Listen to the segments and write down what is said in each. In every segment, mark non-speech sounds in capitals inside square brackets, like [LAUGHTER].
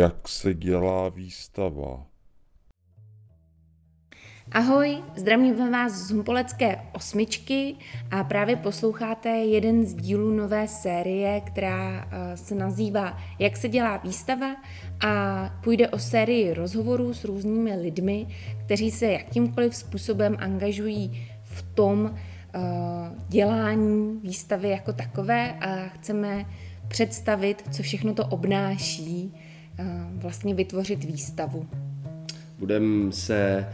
Jak se dělá výstava? Ahoj, zdravím vás z Humpolecké osmičky a právě posloucháte jeden z dílů nové série, která eh, se nazývá Jak se dělá výstava a půjde o sérii rozhovorů s různými lidmi, kteří se jakýmkoliv způsobem angažují v tom eh, dělání výstavy jako takové a chceme představit, co všechno to obnáší, vlastně vytvořit výstavu. Budeme se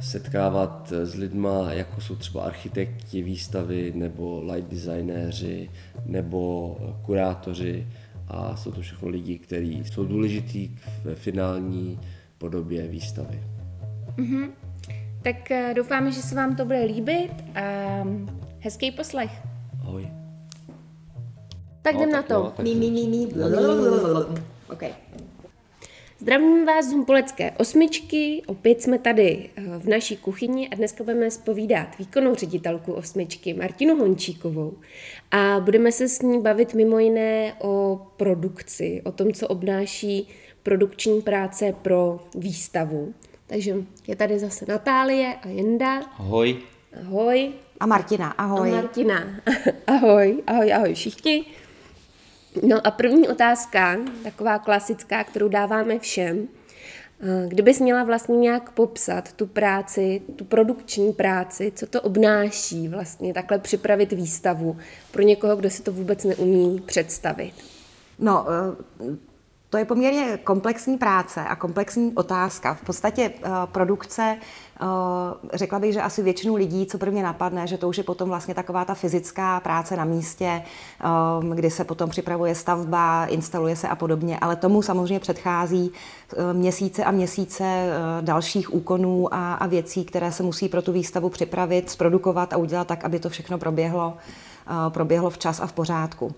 setkávat s lidma, jako jsou třeba architekti výstavy, nebo light designéři, nebo kurátoři a jsou to všechno lidi, kteří jsou důležitý ve finální podobě výstavy. Mm-hmm. Tak eh, doufáme, že se vám to bude líbit a hezký poslech. Ahoj. Tak jdem No, na tak to. jo, tak- Mí, mí, mí, mí. Okay. Zdravím vás z Humpolecké osmičky, opět jsme tady eh, v naší kuchyni a dneska budeme spovídat výkonnou ředitelku osmičky Martinu Hončíkovou a budeme se s ní bavit mimo jiné o produkci, o tom, co obnáší produkční práce pro výstavu. Takže je tady zase Natálie a Jenda. Ahoj. Ahoj. A Martina, ahoj. A Martina. [LAUGHS] Ahoj, ahoj, ahoj všichni. No a první otázka, taková klasická, kterou dáváme všem. Eh, Kdybys měla vlastně nějak popsat tu práci, tu produkční práci, co to obnáší vlastně takhle připravit výstavu pro někoho, kdo si to vůbec neumí představit? No, eh, to je poměrně komplexní práce a komplexní otázka. V podstatě eh, produkce, eh, řekla bych, že asi většinu lidí, co prvně napadne, že to už je potom vlastně taková ta fyzická práce na místě, eh, kdy se potom připravuje stavba, instaluje se a podobně, ale tomu samozřejmě předchází eh, měsíce a měsíce eh, dalších úkonů a, a věcí, které se musí pro tu výstavu připravit, zprodukovat a udělat tak, aby to všechno proběhlo, eh, proběhlo včas a v pořádku.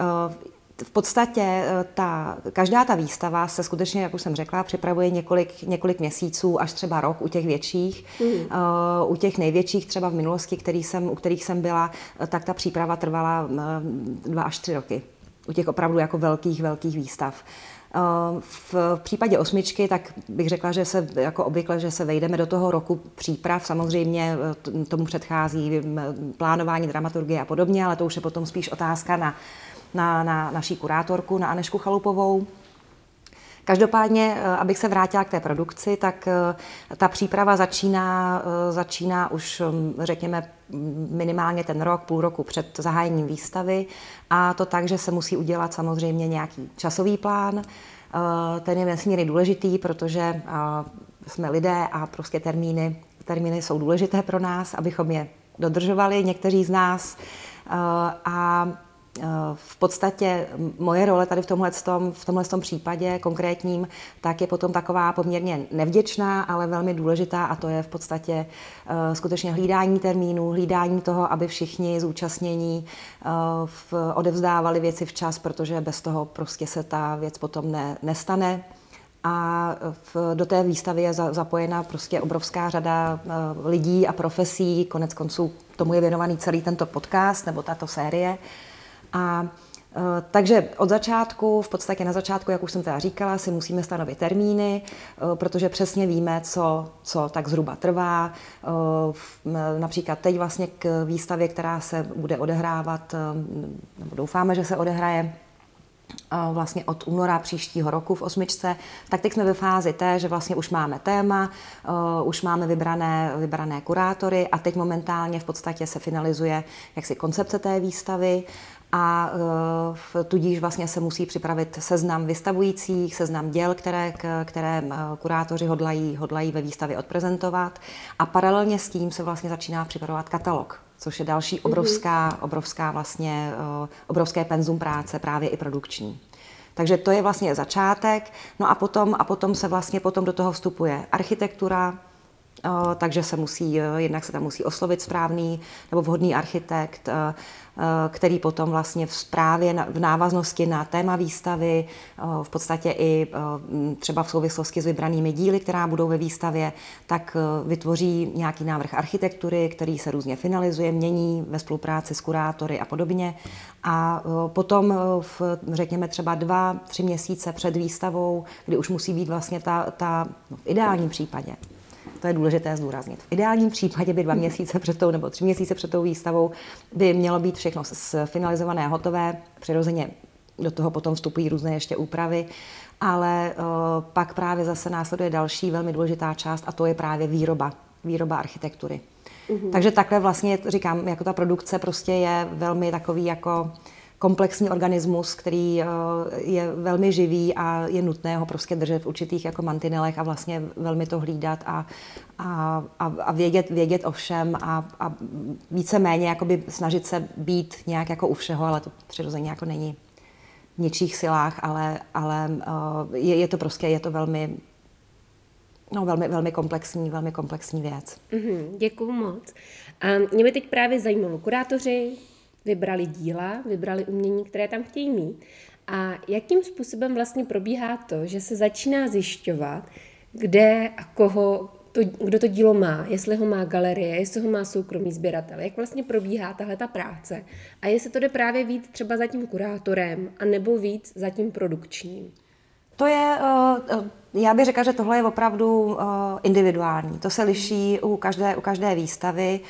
Eh, v podstatě eh, ta, každá ta výstava se skutečně, jak už jsem řekla, připravuje několik, několik měsíců, až třeba rok u těch větších. Mm. Uh, u těch největších třeba v minulosti, který jsem, u kterých jsem byla, eh, tak ta příprava trvala dva až tři roky. U těch opravdu jako velkých, velkých výstav. V případě osmičky, tak bych řekla, že se jako obvykle, že se vejdeme do toho roku příprav. Samozřejmě tomu předchází plánování dramaturgie a podobně, ale to už je potom spíš otázka na, na, na naší kurátorku, na Anešku Chalupovou. Každopádně, eh, abych se vrátila k té produkci, tak eh, ta příprava začíná, eh, začíná už, hm, řekněme, minimálně ten rok, půl roku před zahájením výstavy a to tak, že se musí udělat samozřejmě nějaký časový plán. Ten je nesmírně důležitý, protože jsme lidé a prostě termíny, termíny jsou důležité pro nás, abychom je dodržovali, někteří z nás. A v podstatě moje role tady v tomhle, v tomhle případě konkrétním, tak je potom taková poměrně nevděčná, ale velmi důležitá a to je v podstatě uh, skutečně hlídání termínů, hlídání toho, aby všichni zúčastnění uh, v, odevzdávali věci včas, protože bez toho prostě se ta věc potom ne, nestane. A v, do té výstavy je za, zapojena prostě obrovská řada uh, lidí a profesí, konec konců tomu je věnovaný celý tento podcast nebo tato série. A e, takže od začátku, v podstatě na začátku, jak už jsem teda říkala, si musíme stanovit termíny, e, protože přesně víme, co, co tak zhruba trvá. E, například teď vlastně k výstavě, která se bude odehrávat, nebo doufáme, že se odehraje vlastně od února příštího roku v osmičce, tak teď jsme ve fázi té, že vlastně už máme téma, už máme vybrané, vybrané kurátory a teď momentálně v podstatě se finalizuje jaksi koncepce té výstavy a uh, tudíž vlastně se musí připravit seznam vystavujících, seznam děl, které, které uh, kurátoři hodlají, hodlají ve výstavě odprezentovat. A paralelně s tím se vlastně začíná připravovat katalog což je další obrovská, obrovská vlastně, obrovské penzum práce, právě i produkční. Takže to je vlastně začátek, no a potom, a potom se vlastně potom do toho vstupuje architektura, takže se musí, jednak se tam musí oslovit správný nebo vhodný architekt, který potom vlastně v správě v návaznosti na téma výstavy, v podstatě i třeba v souvislosti s vybranými díly, která budou ve výstavě, tak vytvoří nějaký návrh architektury, který se různě finalizuje, mění ve spolupráci s kurátory a podobně. A potom, v, řekněme třeba dva, tři měsíce před výstavou, kdy už musí být vlastně ta, ta no v ideálním případě, to je důležité zdůraznit. V ideálním případě by dva měsíce před tou nebo tři měsíce před tou výstavou by mělo být všechno finalizované a hotové. Přirozeně do toho potom vstupují různé ještě úpravy, ale uh, pak právě zase následuje další velmi důležitá část a to je právě výroba, výroba architektury. Uhum. Takže takhle vlastně říkám, jako ta produkce prostě je velmi takový jako komplexní organismus, který eh, je velmi živý a je nutné ho prostě držet v určitých jako mantinelech a vlastně velmi to hlídat a, a, a vědět, vědět o všem a, a víceméně jakoby snažit se být nějak jako u všeho, ale to přirozeně jako není v něčích silách, ale, ale eh, je, je to prostě, je to velmi No, velmi, velmi komplexní, velmi komplexní věc. Mm-hmm, děkuju moc. A mě by teď právě zajímalo, kurátoři vybrali díla, vybrali umění, které tam chtějí mít. A jakým způsobem vlastně probíhá to, že se začíná zjišťovat, kde a koho to, kdo to dílo má, jestli ho má galerie, jestli ho má soukromý sběratel, jak vlastně probíhá tahle ta práce a jestli to jde právě víc třeba za tím kurátorem a nebo víc za tím produkčním. To je, eh, já bych řekla, že tohle je opravdu eh, individuální. To se liší u každé, u každé výstavy.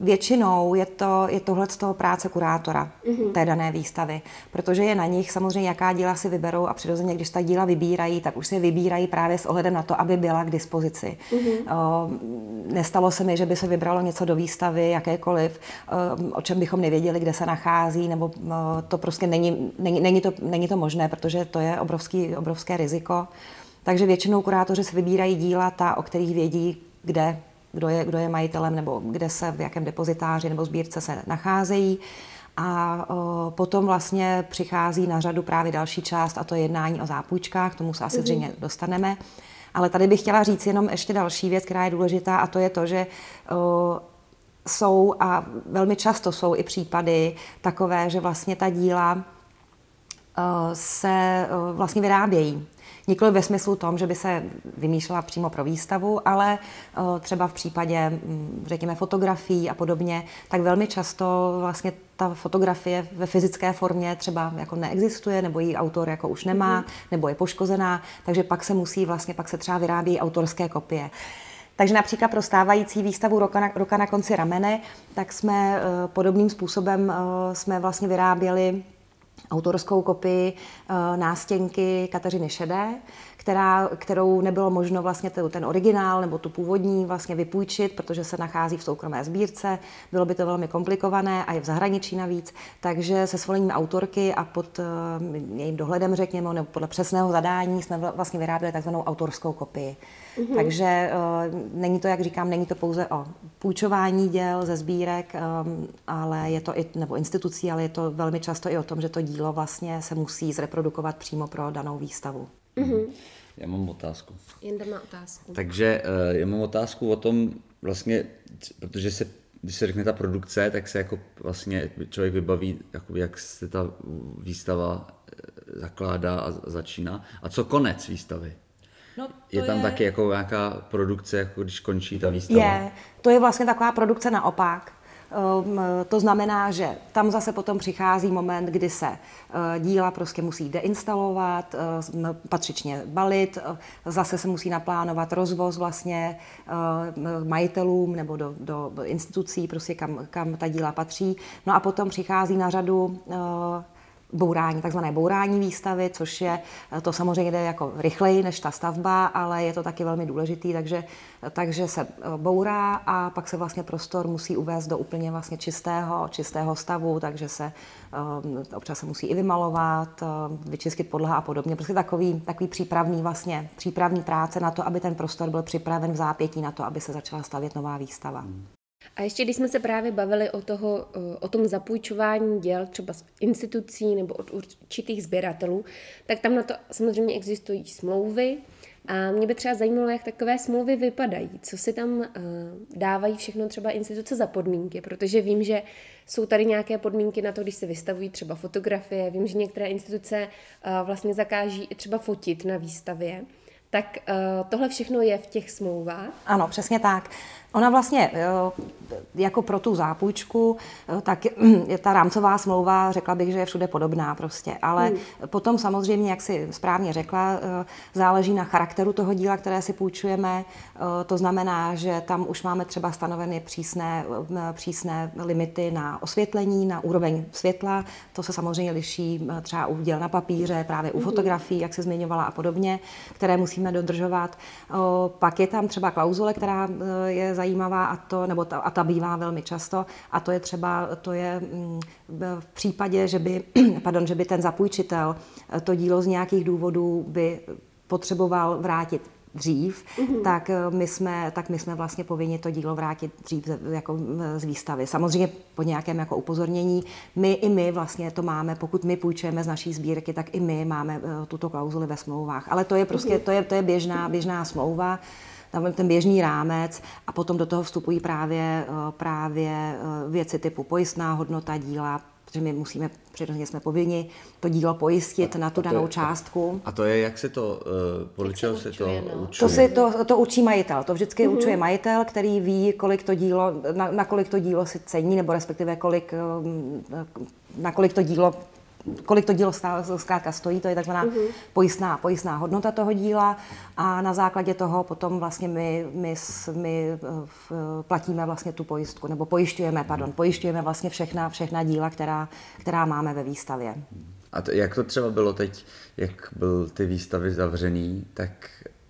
Většinou je to je tohle z toho práce kurátora mm-hmm. té dané výstavy, protože je na nich samozřejmě, jaká díla si vyberou a přirozeně, když ta díla vybírají, tak už si je vybírají právě s ohledem na to, aby byla k dispozici. Mm-hmm. O, nestalo se mi, že by se vybralo něco do výstavy, jakékoliv, o, o čem bychom nevěděli, kde se nachází, nebo o, to prostě není, není, není, to, není to možné, protože to je obrovský, obrovské riziko. Takže většinou kurátoři si vybírají díla ta, o kterých vědí, kde kdo je, kdo je majitelem nebo kde se, v jakém depozitáři nebo sbírce se nacházejí. A o, potom vlastně přichází na řadu právě další část a to je jednání o zápůjčkách, k tomu se asi mm-hmm. zřejmě dostaneme. Ale tady bych chtěla říct jenom ještě další věc, která je důležitá a to je to, že o, jsou a velmi často jsou i případy takové, že vlastně ta díla se vlastně vyrábějí Nikoli ve smyslu tom, že by se vymýšlela přímo pro výstavu, ale eh, třeba v případě, mm, řekněme, fotografií a podobně, tak velmi často vlastně ta fotografie ve fyzické formě třeba jako neexistuje, nebo ji autor jako už nemá, mm-hmm. nebo je poškozená, takže pak se musí vlastně, pak se třeba vyrábí autorské kopie. Takže například pro stávající výstavu Roka na, Roka na konci ramene, tak jsme uh, podobným způsobem uh, jsme vlastně vyráběli autorskou kopii uh, nástěnky Kateřiny Šedé, která, kterou nebylo možno vlastně ten originál nebo tu původní vlastně vypůjčit, protože se nachází v soukromé sbírce. Bylo by to velmi komplikované a je v zahraničí navíc, takže se svolením autorky a pod uh, jejím dohledem, řekněme, nebo podle přesného zadání jsme vlastně vyráběli takzvanou autorskou kopii. Mm-hmm. Takže uh, není to, jak říkám, není to pouze o půjčování děl ze sbírek, um, ale je to i, nebo institucí, ale je to velmi často i o tom, že to dílo vlastně se musí zreprodukovat přímo pro danou výstavu. Mm-hmm. Já mám otázku. Jinde má otázku. Takže uh, já mám otázku o tom, vlastně, protože se, když se řekne ta produkce, tak se jako vlastně člověk vybaví, jakoby, jak se ta výstava eh, zakládá a začíná. A co konec výstavy? No, je tam je... taky jako nějaká produkce, jako když končí ta výstava? Je, to je vlastně taková produkce naopak. Ehm, to znamená, že tam zase potom přichází moment, kdy se eh, díla prostě musí deinstalovat, eh, patřičně balit, eh, zase se musí naplánovat rozvoz vlastně majitelům nebo do, do institucí, prostě kam, kam ta díla patří. No a potom přichází na řadu bourání, takzvané bourání výstavy, což je, to samozřejmě jde jako rychleji než ta stavba, ale je to taky velmi důležitý, takže, takže se eh, bourá a pak se vlastně prostor musí uvést do úplně vlastně čistého, čistého stavu, takže se um, občas se musí i vymalovat, vyčistit podlaha a podobně. Prostě takový, takový přípravný vlastně, přípravný práce na to, aby ten prostor byl připraven v zápětí na to, aby se začala stavět nová výstava. Hmm. A ještě když jsme se právě bavili o, toho, o tom zapůjčování děl třeba z institucí nebo od určitých sběratelů, tak tam na to samozřejmě existují smlouvy, A mě by třeba zajímalo, jak takové smlouvy vypadají, co si tam uh, dávají všechno třeba instituce za podmínky, protože vím, že jsou tady nějaké podmínky na to, když se vystavují třeba fotografie, vím, že některé instituce uh, vlastně zakáží i třeba fotit na výstavě. Tak uh, tohle všechno je v těch smlouvách? Ano, přesně tak. Ona vlastně jako pro tu zápůjčku, tak [CLEARS THROAT] je ta rámcová smlouva, řekla bych, že je všude podobná prostě, ale hmm. potom samozřejmě, jak si správně řekla, záleží na charakteru toho díla, které si půjčujeme. To znamená, že tam už máme třeba stanoveny přísné, přísné limity na osvětlení, na úroveň světla. To se samozřejmě liší třeba u děl na papíře, právě u hmm. fotografií, jak se zmiňovala a podobně, které musíme dodržovat. Pak je tam třeba klauzule, která je zajímavá a to, nebo ta, a ta bývá velmi často a to je třeba, to je mm, v případě, že by, [CLEARS THROAT] pardon, že by ten zapůjčitel eh, to dílo z nějakých důvodů by potřeboval vrátit dřív, mm-hmm. tak eh, my jsme, tak my jsme vlastně povinni to dílo vrátit dřív jako z výstavy. Samozřejmě po nějakém jako upozornění. My i my vlastně to máme, pokud my půjčujeme z naší sbírky, tak i my máme eh, tuto klauzuli ve smlouvách. Ale to je prostě, mm-hmm. to je, to je běžná, běžná smlouva tam ten běžný rámec a potom do toho vstupují právě, eh, právě eh, věci typu pojistná hodnota díla, protože my musíme, přirozeně jsme povinni to dílo pojistit a, na tu danou je, částku. A to je, jak se to, uh, podle čeho se to no. učí? To, si, to, to učí majitel, to vždycky uh-huh. učuje majitel, který ví, kolik to dílo, na, na kolik to dílo si cení, nebo respektive kolik, na kolik to dílo kolik to dílo zkrátka stojí, to je takzvaná uh-huh. pojistná, pojistná hodnota toho díla a na základě toho potom vlastně my, my, my eh, platíme vlastně tu pojistku, nebo pojišťujeme, pardon, pojišťujeme vlastně všechna, všechna díla, která, která máme ve výstavě. A to, jak to třeba bylo teď, jak byl ty výstavy zavřený, tak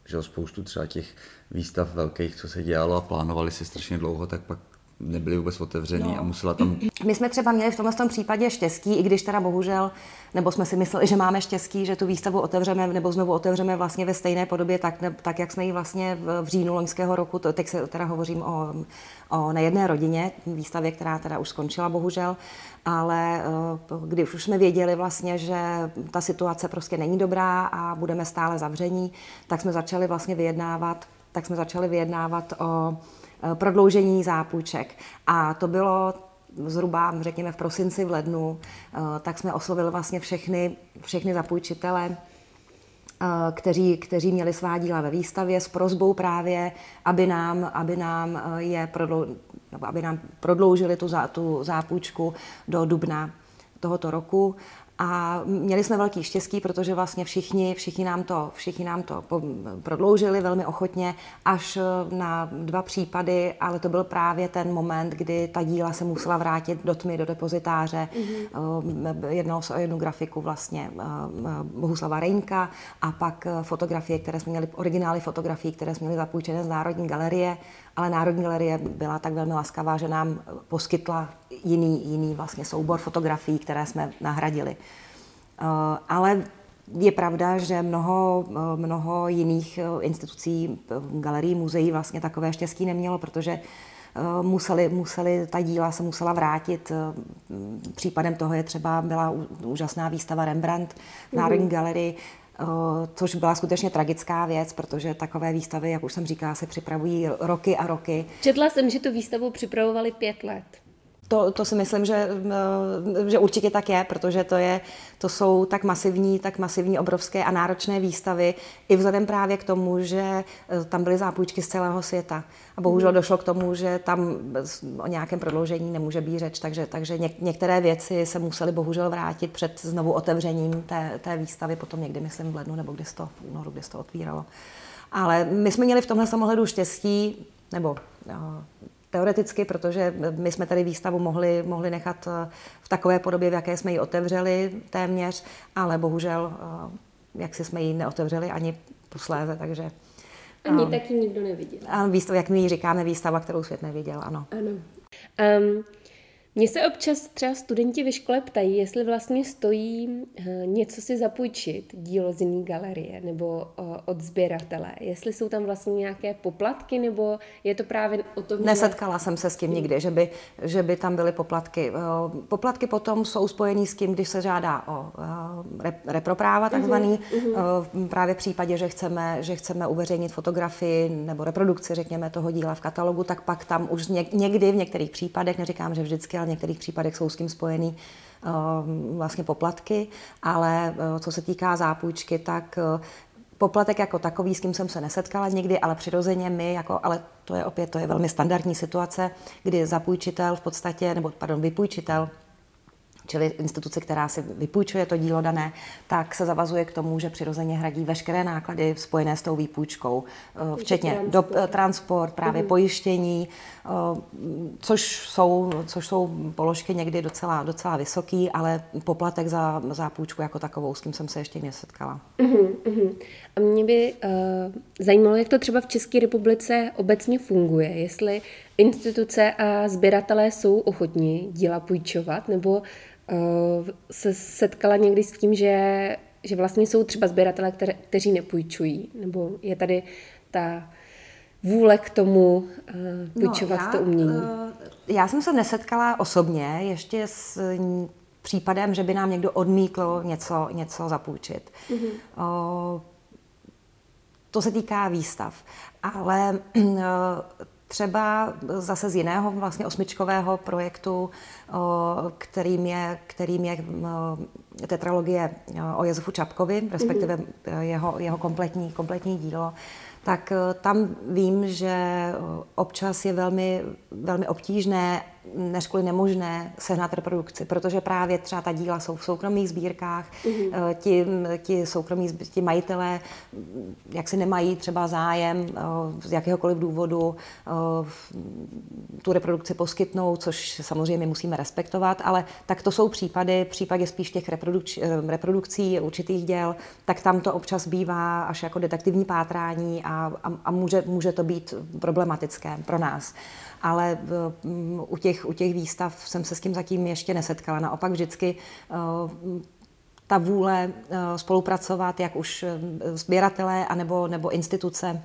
že spoustu třeba těch výstav velkých, co se dělalo a plánovali si strašně dlouho, tak pak nebyly vůbec otevřený no. a musela tam... My jsme třeba měli v tomhle tom případě štěstí, i když teda bohužel, nebo jsme si mysleli, že máme štěstí, že tu výstavu otevřeme nebo znovu otevřeme vlastně ve stejné podobě, tak, ne, tak jak jsme ji vlastně v, v říjnu loňského roku, to, teď se teda hovořím o, o nejedné rodině, výstavě, která teda už skončila bohužel, ale eh, když už jsme věděli vlastně, že ta situace prostě není dobrá a budeme stále zavření, tak jsme začali vlastně vyjednávat, tak jsme začali vyjednávat o prodloužení zápůjček. A to bylo zhruba, řekněme, v prosinci, v lednu, eh, tak jsme oslovili vlastně všechny, všechny zapůjčitele, eh, kteří, kteří měli svá díla ve výstavě s prozbou právě, aby nám, aby nám, je prodlou, aby nám prodloužili tu, tu zápůjčku do dubna tohoto roku. A měli jsme velký štěstí, protože vlastně všichni, všichni, nám to, všichni nám to prodloužili velmi ochotně až na dva případy, ale to byl právě ten moment, kdy ta díla se musela vrátit do tmy, do depozitáře. Mm-hmm. Jednalo se o jednu grafiku vlastně eh, Bohuslava Rejnka a pak fotografie, které jsme měli, originály fotografií, které jsme měli zapůjčené z Národní galerie ale Národní galerie byla tak velmi laskavá, že nám poskytla jiný, jiný vlastně soubor fotografií, které jsme nahradili. Eh, ale je pravda, že mnoho, eh, mnoho jiných eh, institucí, galerií, muzeí vlastně takové štěstí nemělo, protože museli, museli, ta díla se musela vrátit. Případem toho je třeba, byla úžasná výstava Rembrandt v Národní mm. galerii, což byla skutečně tragická věc, protože takové výstavy, jak už jsem říkala, se připravují roky a roky. Četla jsem, že tu výstavu připravovali pět let. To, to si myslím, že, eh, že určitě tak je, protože to, je, to jsou tak masivní, tak masivní, obrovské a náročné výstavy, i vzhledem právě k tomu, že eh, tam byly zápůjčky z celého světa. A bohužel mhm. došlo k tomu, že tam o nějakém prodloužení nemůže být řeč, takže, takže něk, některé věci se musely bohužel vrátit před znovu otevřením té, té výstavy, potom někdy, myslím, v lednu nebo kdy to v únoru, kdy to otvíralo. Ale my jsme měli v tomhle samohledu štěstí, nebo eh, teoreticky, protože my jsme tady výstavu mohli, mohli nechat eh, v takové podobě, v jaké jsme ji otevřeli téměř, ale bohužel, eh, jak si jsme ji neotevřeli ani posléze, takže... Ani um, taky nikdo neviděl. A výstav, jak my ji říkáme, výstava, kterou svět neviděl, ano. Ano. Um, Mně se občas třeba studenti ve škole ptají, jestli vlastně stojí eh, něco si zapůjčit, dílo z jiné galerie nebo eh, od sběratele. Jestli jsou tam vlastně nějaké poplatky, nebo je to právě o tom, Nesetkala že... jsem se s tím nikdy, že by, že by tam byly poplatky. Eh, poplatky potom jsou spojený s tím, když se žádá o repropráva takzvaný, uh-huh. právě v případě, že chceme, že chceme uveřejnit fotografii nebo reprodukci, řekněme, toho díla v katalogu, tak pak tam už někdy v některých případech, neříkám, že vždycky, v některých případech jsou s tím spojený eh, vlastně poplatky, ale eh, co se týká zápůjčky, tak eh, Poplatek jako takový, s kým jsem se nesetkala nikdy, ale přirozeně my, jako, ale to je opět, to je velmi standardní situace, kdy zapůjčitel v podstatě, nebo pardon, vypůjčitel čili instituce, která si vypůjčuje to dílo dané, tak se zavazuje k tomu, že přirozeně hradí veškeré náklady spojené s tou výpůjčkou, eh, včetně transport, do, eh, transport právě mm. pojištění, eh, což jsou, což jsou položky někdy docela, docela vysoký, ale poplatek za, za půjčku jako takovou, s tím jsem se ještě nesetkala. Mm-hmm. A mě by uh, zajímalo, jak to třeba v České republice obecně funguje, jestli instituce a sběratelé jsou ochotní díla půjčovat, nebo uh, se setkala někdy s tím, že, že vlastně jsou třeba sběratelé, které, kteří nepůjčují, nebo je tady ta vůle k tomu uh, půjčovat no, já, to umění? Uh, já jsem se nesetkala osobně ještě s případem, že by nám někdo odmítl něco, něco zapůjčit. Mm-hmm. Uh, to se týká výstav. Ale třeba zase z jiného vlastně osmičkového projektu, kterým je, kterým je tetralogie o Josefu Čapkovi, respektive mm-hmm. jeho, jeho kompletní, kompletní dílo, tak tam vím, že občas je velmi, velmi obtížné než kvůli nemožné sehnat reprodukci, protože právě třeba ta díla jsou v soukromých sbírkách, mm-hmm. ti, ti soukromí ti majitelé jak si nemají třeba zájem eh, z jakéhokoliv důvodu eh, tu reprodukci poskytnout, což samozřejmě musíme respektovat, ale tak to jsou případy, případě spíš těch reprodukč, reprodukcí určitých děl, tak tam to občas bývá až jako detektivní pátrání a, a, a může, může to být problematické pro nás ale mm, u těch, u těch výstav jsem se s tím zatím ještě nesetkala. Naopak vždycky eh, ta vůle eh, spolupracovat, jak už eh, sběratelé anebo, nebo instituce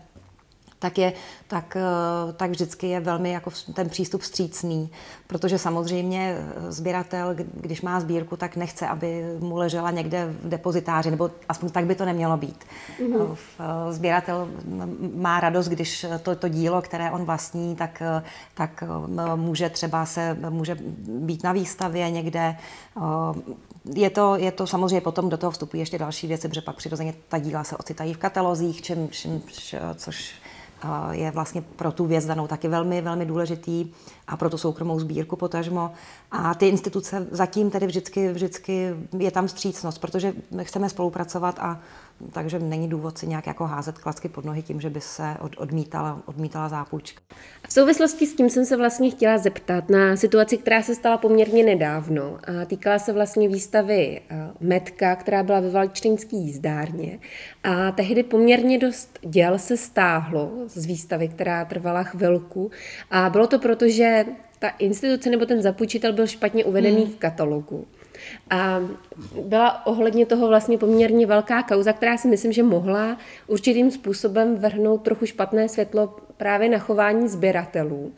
tak, je, tak, eh, tak vždycky je velmi jako ten přístup vstřícný, protože samozřejmě eh, sběratel, když má sbírku, tak nechce, aby mu ležela někde v depozitáři, nebo aspoň tak by to nemělo být. Mm-hmm. Sběratel má radost, když to, to dílo, které on vlastní, tak, tak může třeba se, může být na výstavě někde, je to, je to samozřejmě potom do toho vstupují ještě další věci, protože pak přirozeně ta díla se ocitají v katalozích, čím, čím, což je vlastně pro tu věc danou taky velmi, velmi důležitý a pro tu soukromou sbírku potažmo. A ty instituce zatím tedy vždycky, vždycky je tam střícnost, protože chceme spolupracovat a takže není důvod si nějak jako házet klacky pod nohy tím, že by se od, odmítala, odmítala zápůjčka. V souvislosti s tím jsem se vlastně chtěla zeptat na situaci, která se stala poměrně nedávno. A týkala se vlastně výstavy eh, Metka, která byla ve Valčtinské jízdárně. A tehdy poměrně dost děl se stáhlo z výstavy, která trvala chvilku. A bylo to proto, že ta instituce nebo ten zapůjčitel byl špatně uvedený hmm. v katalogu. A byla ohledně toho vlastně poměrně velká kauza, která si myslím, že mohla určitým způsobem vrhnout trochu špatné světlo právě na chování sběratelů.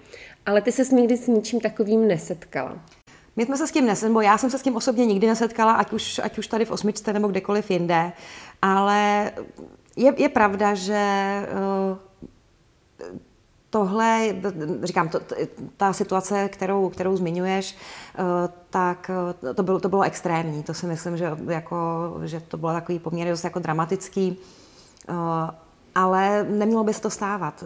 Ale ty se někdy s ničím takovým nesetkala. My jsme se s tím nesetkali, nebo já jsem se s tím osobně nikdy nesetkala, ať už, ať už tady v osmičce nebo kdekoliv jinde, ale je, je pravda, že uh, tohle, říkám, to, ta situace, kterou, kterou zmiňuješ, eh, tak eh, to bylo, to bylo extrémní. To si myslím, že, jako, že to bylo takový poměrně dost jako dramatický. Eh, ale nemělo by se to stávat.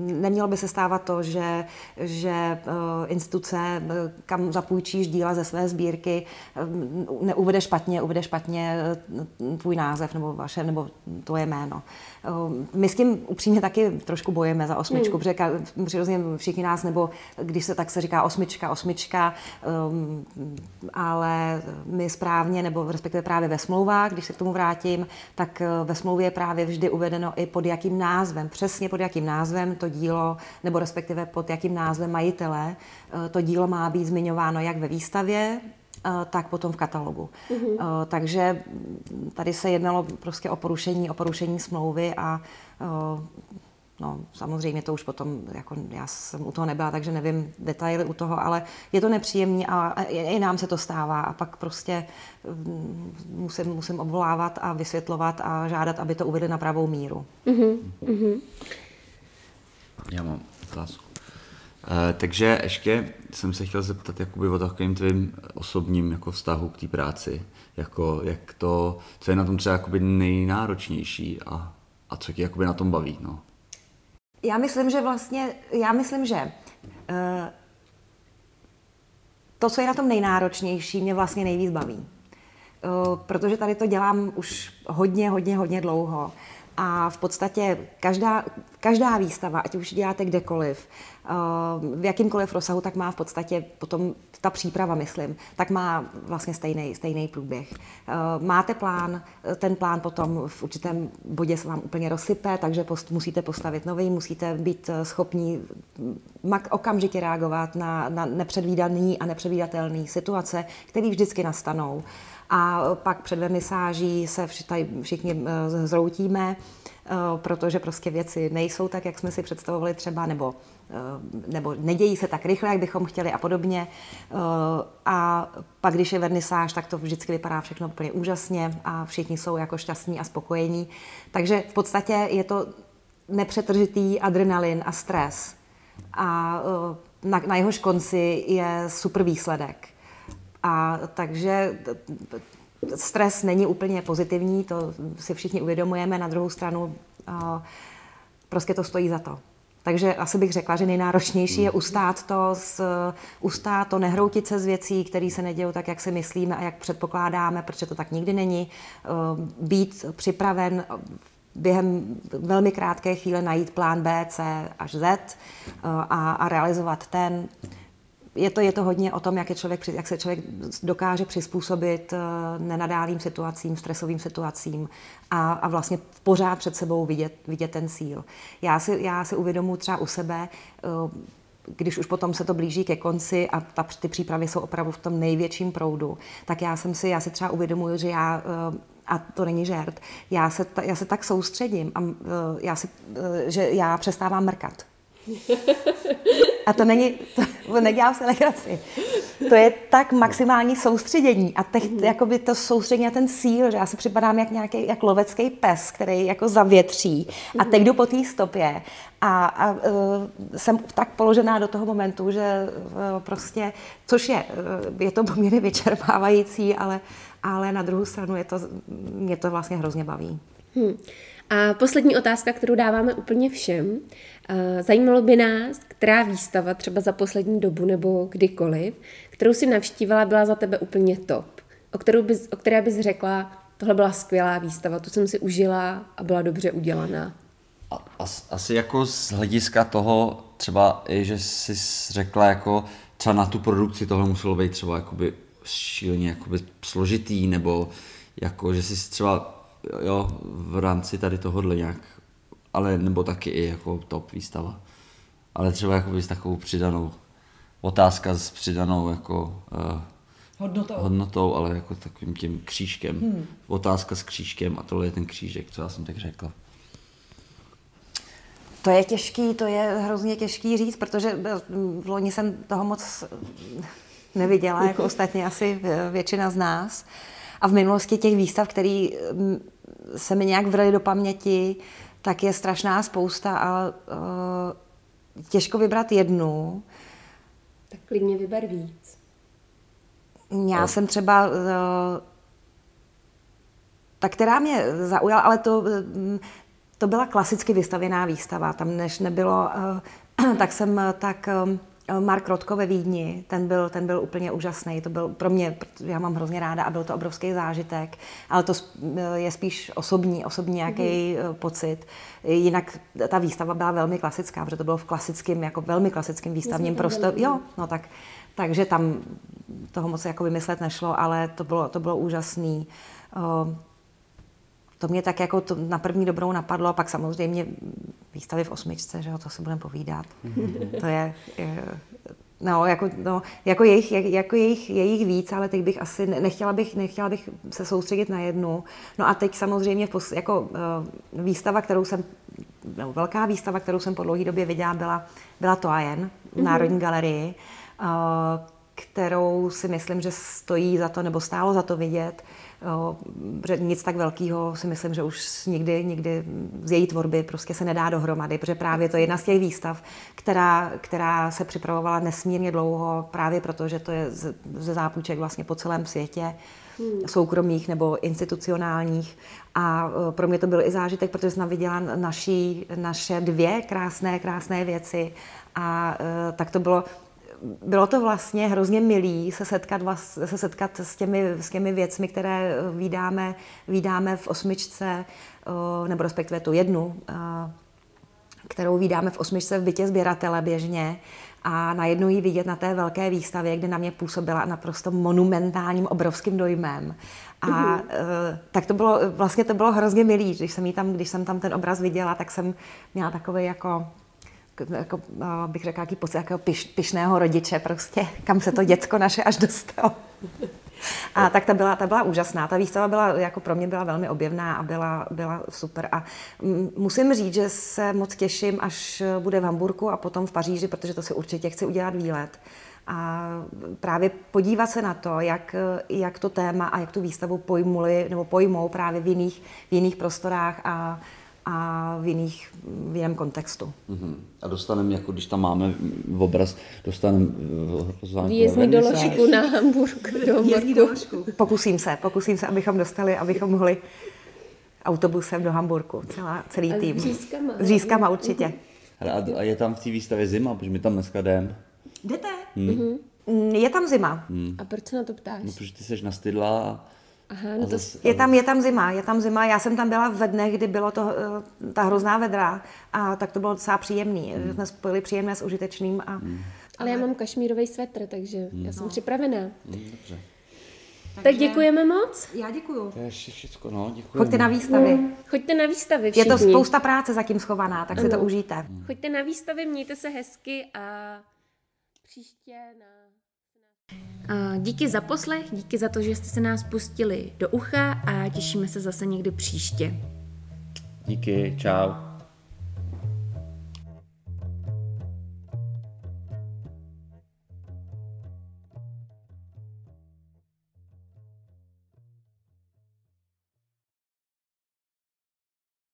Nemělo by se stávat to, že, že instituce, kam zapůjčíš díla ze své sbírky, neuvede špatně, uvede špatně tvůj název nebo vaše, nebo tvoje jméno. Ehm, my s tím upřímně taky trošku bojeme za osmičku, hmm. protože přirozeně všichni nás, nebo když se tak se říká osmička, osmička, um, ale my správně, nebo respektive právě ve smlouvách, když se k tomu vrátím, tak eh, ve smlouvě je právě vždy uvedeno i pod jakým názvem, přesně pod jakým názvem to dílo, nebo respektive pod jakým názvem majitele eh, to dílo má být zmiňováno jak ve výstavě, eh, tak potom v katalogu. Mm-hmm. Takže tady se jednalo prostě o porušení, o porušení smlouvy a No, samozřejmě to už potom, jako já jsem u toho nebyla, takže nevím detaily u toho, ale je to nepříjemné a i nám se to stává a pak prostě mm, musím, musím obvolávat a vysvětlovat a žádat, aby to uvedli na pravou míru. Mm-hmm. Já mám otázku. E, takže ještě jsem se chtěl zeptat jakoby o takovým tvým osobním jako vztahu k té práci. Jako, jak to, co je na tom třeba jakoby nejnáročnější a, a co tě jakoby na tom baví. No? Já myslím, že vlastně, já myslím, že uh, to, co je na tom nejnáročnější, mě vlastně nejvíc baví. Uh, protože tady to dělám už hodně, hodně, hodně dlouho. A v podstatě každá, každá výstava, ať už děláte kdekoliv, eh, v jakýmkoliv rozsahu, tak má v podstatě potom ta příprava, myslím, tak má vlastně stejný, stejný průběh. Eh, máte plán, ten plán potom v určitém bodě se vám úplně rozsype, takže post, musíte postavit nový, musíte být eh, schopní okamžitě reagovat na, na nepředvídaný a nepředvídatelné situace, které vždycky nastanou a pak před vernisáží se tady všichni eh, zhroutíme, eh, protože prostě věci nejsou tak, jak jsme si představovali třeba, nebo, eh, nebo nedějí se tak rychle, jak bychom chtěli a podobně. A pak, když je vernisáž, tak to vždycky vypadá všechno úplně úžasně a všichni jsou jako šťastní a spokojení. Takže v podstatě je to nepřetržitý adrenalin a stres. A na, na jehož konci je super výsledek. A takže stres není úplně pozitivní, to si všichni uvědomujeme, na druhou stranu prostě to stojí za to. Takže asi bych řekla, že nejnáročnější je mhm. ustát to, s, ustát to, nehroutit se z věcí, které se nedějí tak, jak si myslíme a jak předpokládáme, protože to tak nikdy není. Být připraven během velmi krátké chvíle najít plán B, C až Z a, a realizovat ten je to, je to hodně o tom, jak, je člověk, jak se člověk dokáže přizpůsobit eh, nenadálým situacím, stresovým situacím a, a vlastně pořád před sebou vidět, vidět ten cíl. Já si, já si uvědomuji třeba u sebe, eh, když už potom se to blíží ke konci a ta, ty přípravy jsou opravdu v tom největším proudu, tak já jsem si, já si třeba uvědomuji, že já eh, a to není žert, já se, já se tak soustředím a já si, že já přestávám mrkat. A to není, to nedělám se legraci. To je tak maximální soustředění a teď mm. jakoby to soustředění na ten cíl, že já si připadám jak nějaký jak lovecký pes, který jako zavětří a teď jdu po té stopě a, a uh, jsem tak položená do toho momentu, že uh, prostě, což je, uh, je to poměrně vyčerpávající, ale, ale na druhou stranu je to, mě to vlastně hrozně baví. Hmm. A poslední otázka, kterou dáváme úplně všem. Zajímalo by nás, která výstava třeba za poslední dobu nebo kdykoliv, kterou si navštívila, byla za tebe úplně top. O, kterou bys, o které bys řekla, tohle byla skvělá výstava, tu jsem si užila a byla dobře udělaná. As, asi jako z hlediska toho třeba i, že jsi řekla jako třeba na tu produkci tohle muselo být třeba jakoby šíleně jakoby složitý, nebo jako, že jsi třeba jo, v rámci tady tohohle nějak, ale nebo taky i jako top výstava. Ale třeba jako s takovou přidanou, otázka s přidanou jako uh, hodnotou. hodnotou, ale jako takovým tím křížkem. Hmm. Otázka s křížkem a tohle je ten křížek, co já jsem tak řekl. To je těžký, to je hrozně těžký říct, protože v loni jsem toho moc neviděla, jako [LAUGHS] ostatně asi většina z nás. A v minulosti těch výstav, které se mi nějak vrly do paměti, tak je strašná spousta a uh, těžko vybrat jednu. Tak klidně vyber víc. Já jsem třeba, uh, ta, která mě zaujala, ale to, to byla klasicky vystavěná výstava, tam než nebylo, uh, [CLEARS THROAT] tak jsem tak... Eh, Mark Rotko ve Vídni, ten byl, ten byl úplně úžasný. To byl pro mě, já mám hrozně ráda a byl to obrovský zážitek, ale to eh, je spíš osobní, osobní nějaký mm-hmm. pocit. Jinak ta výstava byla velmi klasická, protože to bylo v klasickém, jako velmi klasickém výstavním prostoru. Jo, no tak, takže tam toho moc jako vymyslet nešlo, ale to bylo, to bylo úžasný. to mě tak jako to na první dobrou napadlo, a pak samozřejmě výstavy v osmičce, že jo, to se budeme povídat. to je, je No, jako, no, jako, jejich, jako jejich, jejich víc, ale teď bych asi nechtěla bych, nechtěla bych se soustředit na jednu. No a teď samozřejmě pos, jako uh, výstava, kterou jsem, no, velká výstava, kterou jsem po dlouhé době viděla, byla, byla Toajen v mm-hmm. Národní galerii, uh, kterou si myslím, že stojí za to, nebo stálo za to vidět. Protože nic tak velkého si myslím, že už nikdy, nikdy z její tvorby prostě se nedá dohromady, protože právě to je jedna z těch výstav, která, která se připravovala nesmírně dlouho, právě proto, že to je ze zápůjček vlastně po celém světě, hmm. soukromých nebo institucionálních. A e, pro mě to byl i zážitek, protože jsem viděla naší, naše dvě krásné, krásné věci. A e, tak to bylo bylo to vlastně hrozně milý se setkat, vás, se setkat s, těmi, s těmi věcmi, které vydáme, vydáme v osmičce, nebo respektive tu jednu, kterou vydáme v osmičce v bytě sběratele běžně a najednou ji vidět na té velké výstavě, kde na mě působila naprosto monumentálním, obrovským dojmem. A uh, tak to bylo, vlastně to bylo hrozně milý, když jsem, tam, když jsem tam ten obraz viděla, tak jsem měla takový jako jako, bych řekla, jaký pocit jako piš, pišného rodiče prostě, kam se to děcko naše až dostalo. A tak ta byla, ta byla úžasná. Ta výstava byla, jako pro mě byla velmi objevná a byla, byla super. A musím říct, že se moc těším, až bude v Hamburgu a potom v Paříži, protože to si určitě chci udělat výlet. A právě podívat se na to, jak, jak to téma a jak tu výstavu pojmuli, nebo pojmou právě v jiných, v jiných prostorách a a v, jiných, v jiném kontextu. Uh-huh. A dostaneme, jako když tam máme v obraz, dostaneme eh, pozvánku Výjezdní doložku na Hamburg. Do doložku. Pokusím se, pokusím se, abychom dostali, abychom mohli autobusem do Hamburgu, celá, celý tým. s řízkama. S řízkama určitě. Uh-huh. A je tam v té výstavě zima, protože my tam dneska jdeme. Jdete? Hmm. Uh-huh. Je tam zima. Hmm. A proč se na to ptáš? No, protože ty jsi na stydla Aha, no to... je, tam, je tam zima, je tam zima. Já jsem tam byla ve dnech, kdy bylo to, eh, ta hrozná vedra a tak to bylo docela příjemný. Mm. Jsme spojili příjemné s užitečným. A, mm. Ale já mám kašmírový svetr, takže mm. já jsem no. připravená. Mm, dobře. Takže... Tak děkujeme moc. Já děkuju. To je všechno, no, děkujeme. Choďte na výstavy. Mm. Choďte na výstavy všichni. Je to spousta práce zatím schovaná, tak ano. si to užijte. Mm. Choďte na výstavy, mějte se hezky a příště na... Díky za poslech, díky za to, že jste se nás pustili do ucha a těšíme se zase někdy příště. Díky, čau.